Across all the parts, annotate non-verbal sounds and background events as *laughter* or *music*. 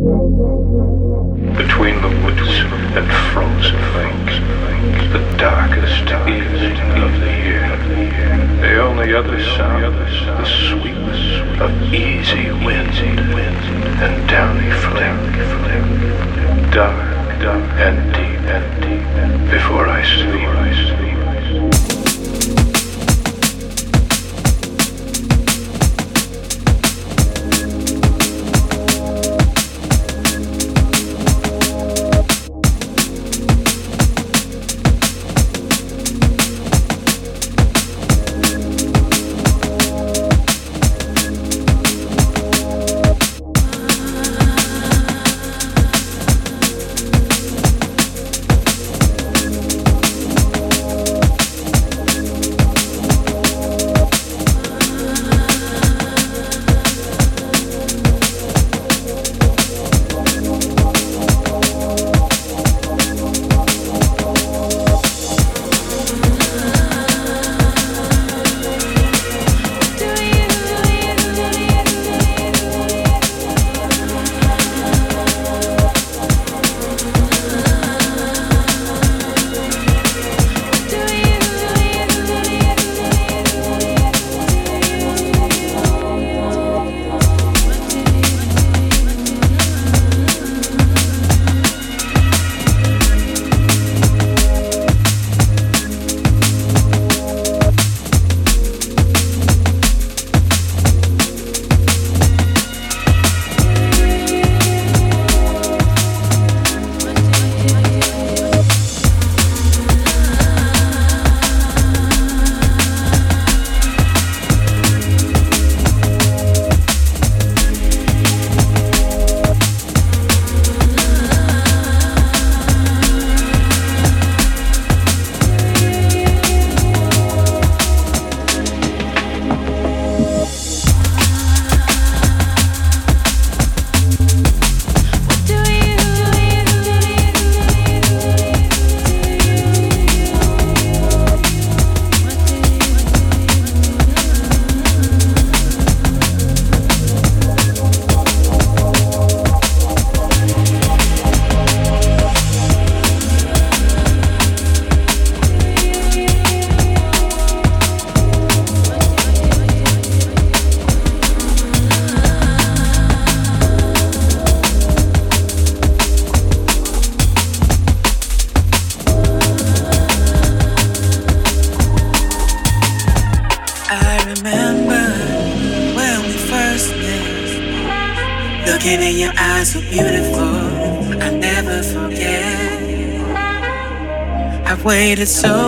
Between the woods and frozen lakes, the darkest evening of the year, the only other sound, the sweetness of easy wind and downy flame, dark and deep before. I sleep. Waited so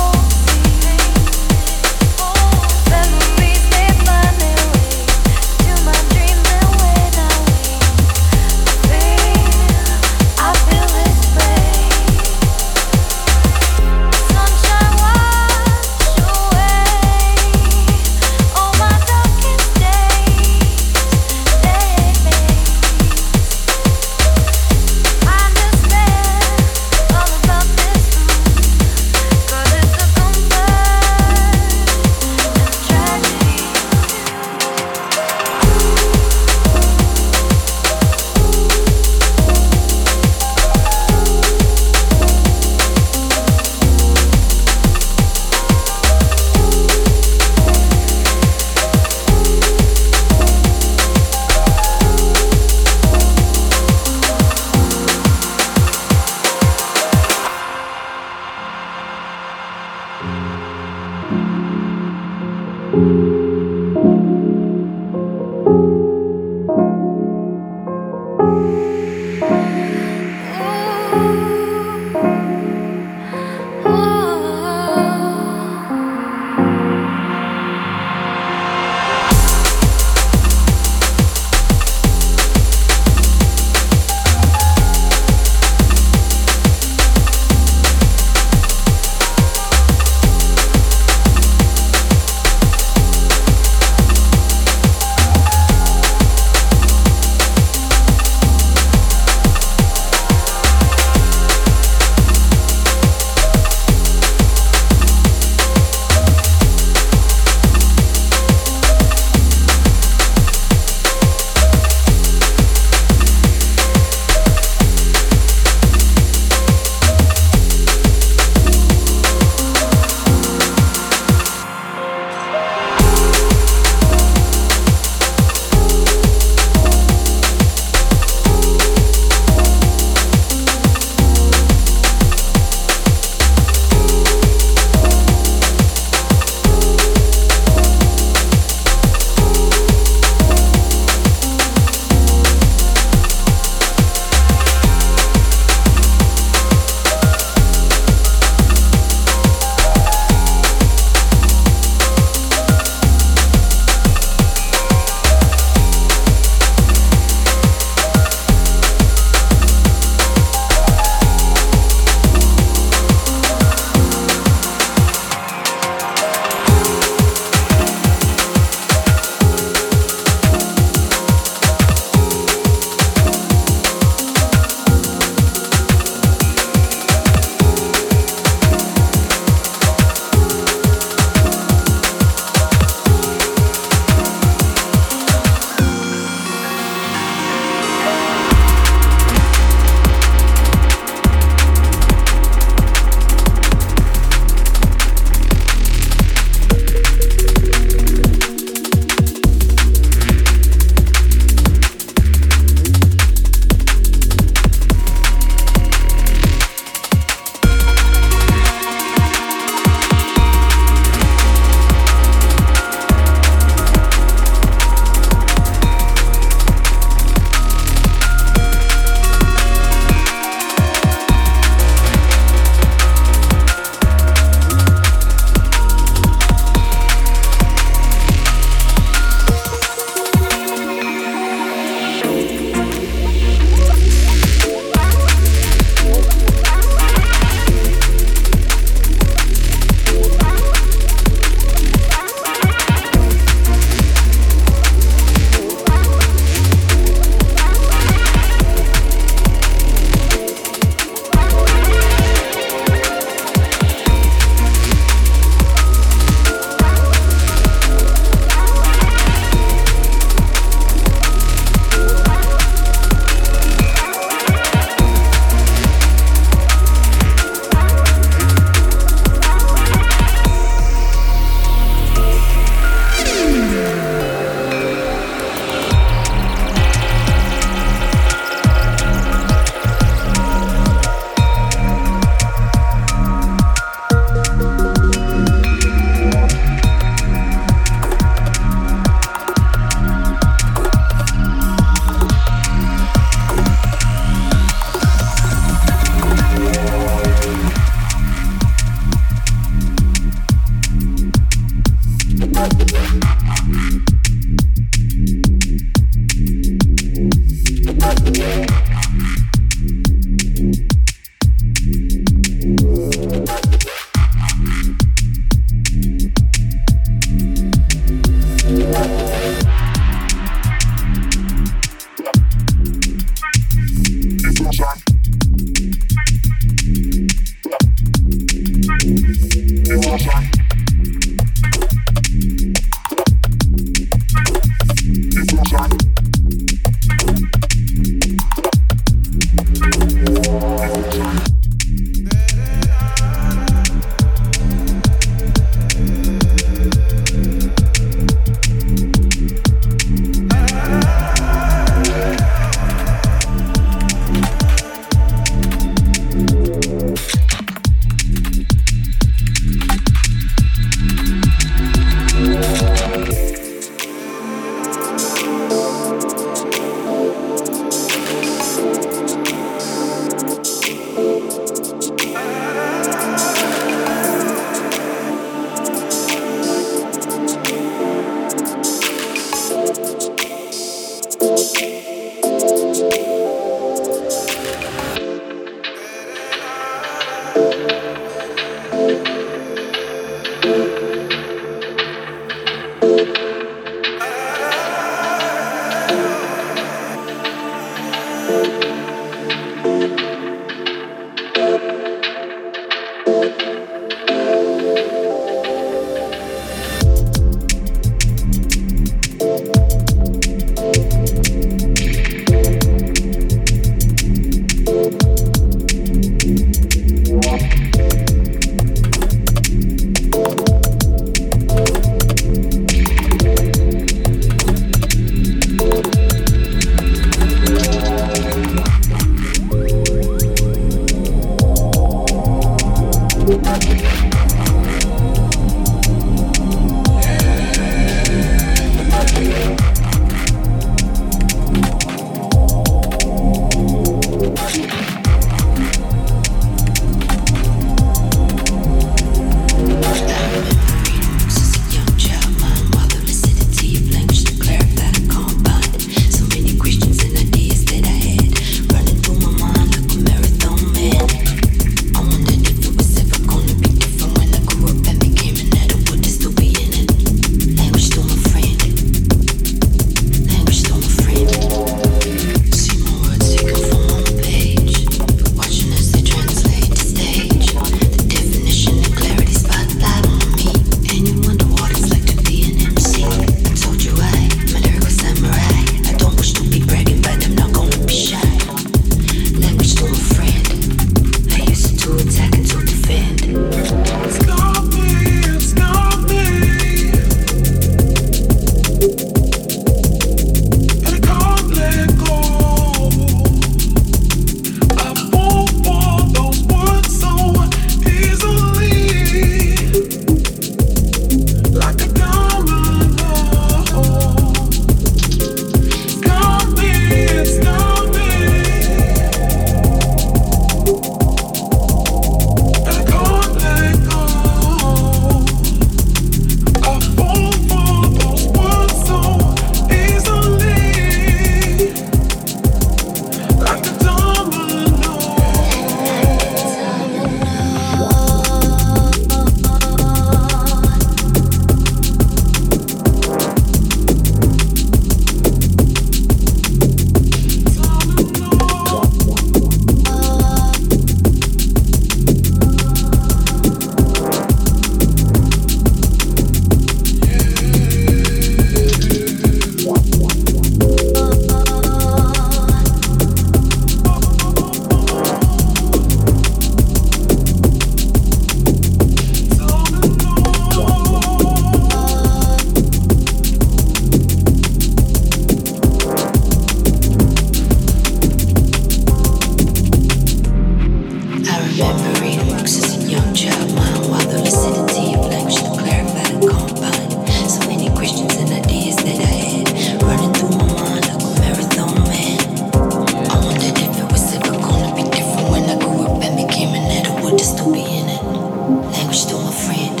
still be in it. Language still my friend.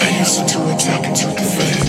I listen to it, talking to the fade.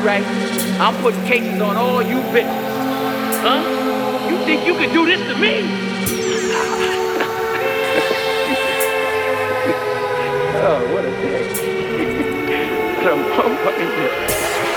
Alright, I'm putting cases on all you bitches. Huh? You think you can do this to me? *laughs* oh, what a day. a motherfucking day.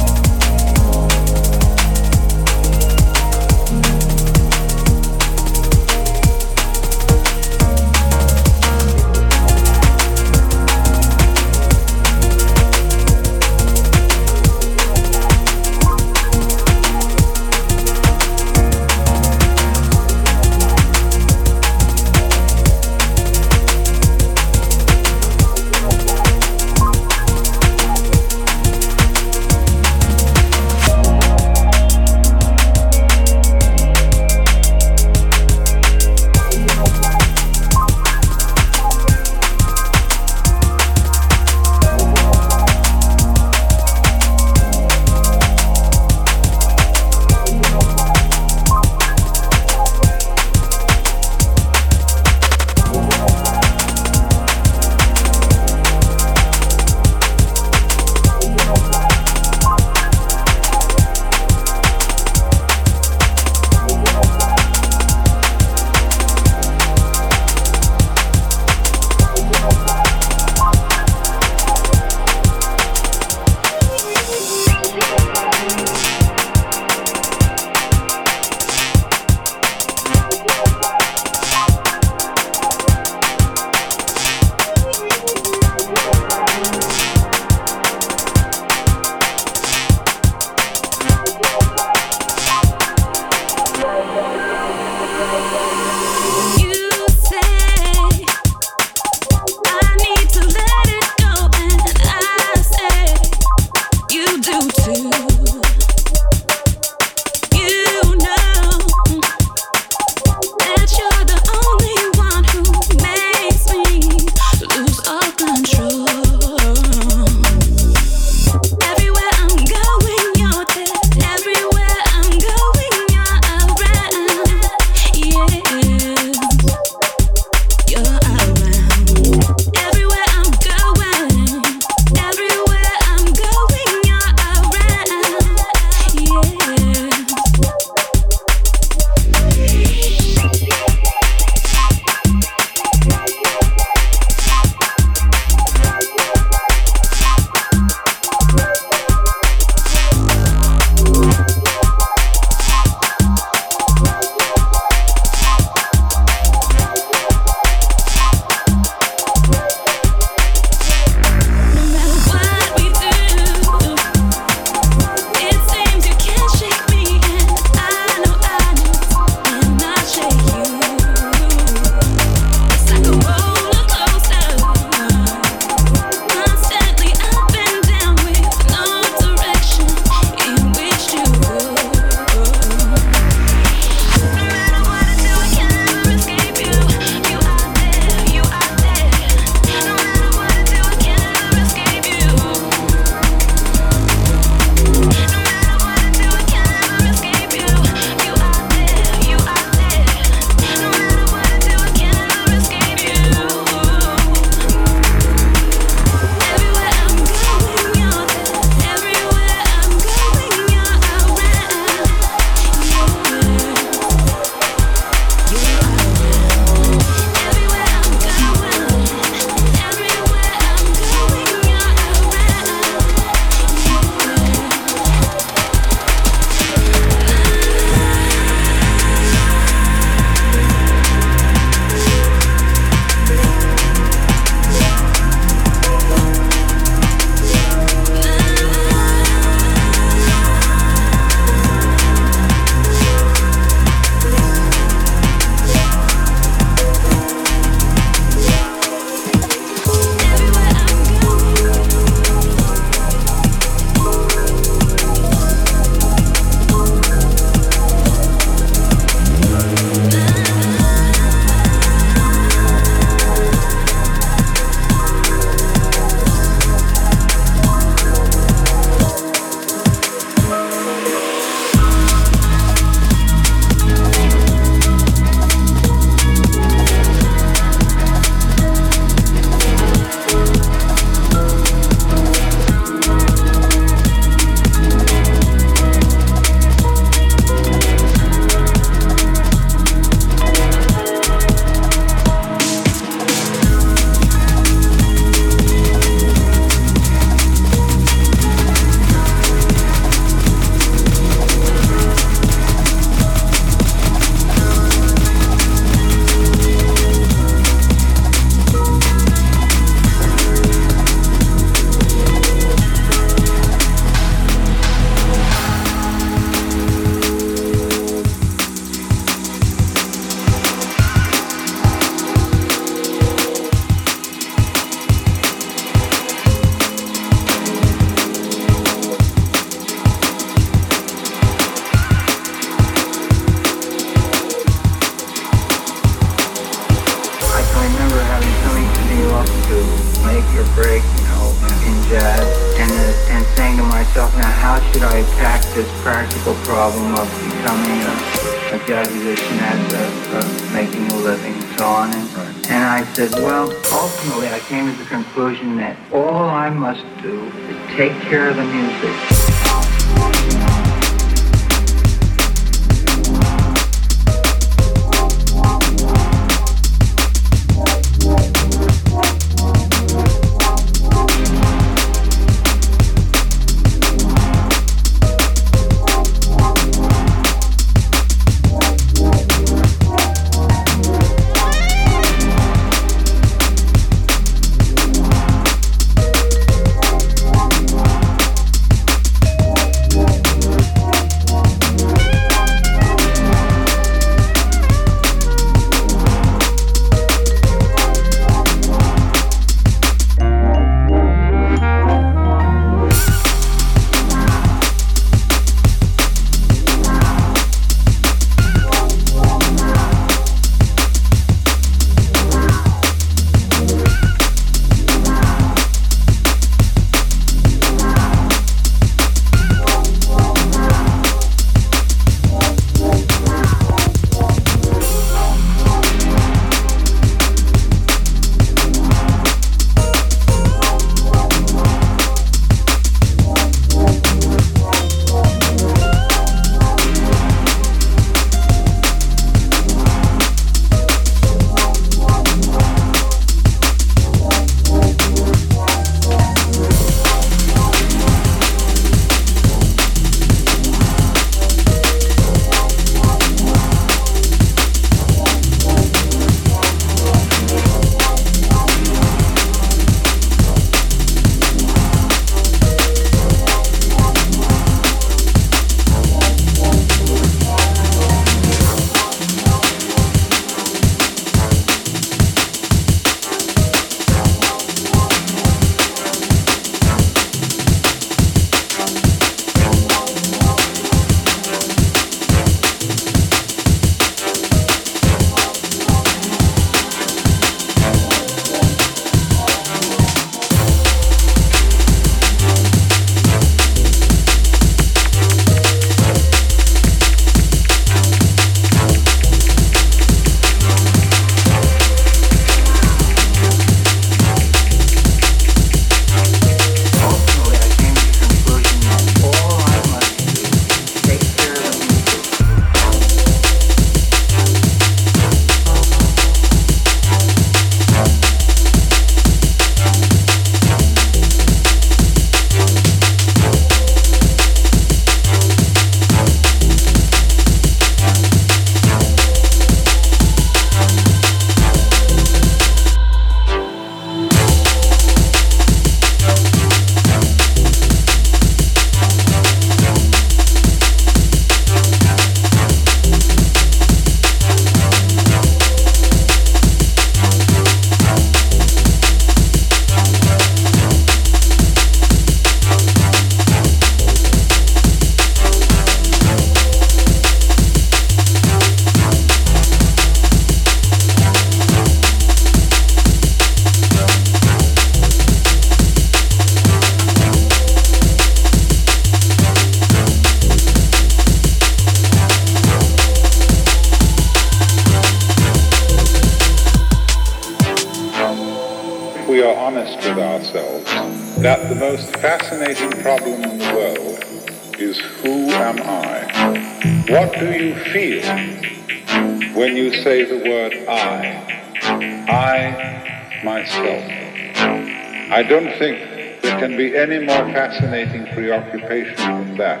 Any more fascinating preoccupation than that,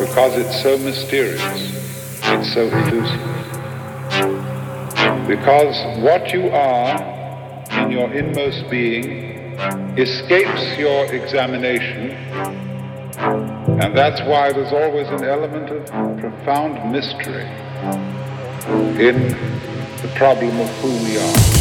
because it's so mysterious, it's so elusive. Because what you are in your inmost being escapes your examination, and that's why there's always an element of profound mystery in the problem of who we are.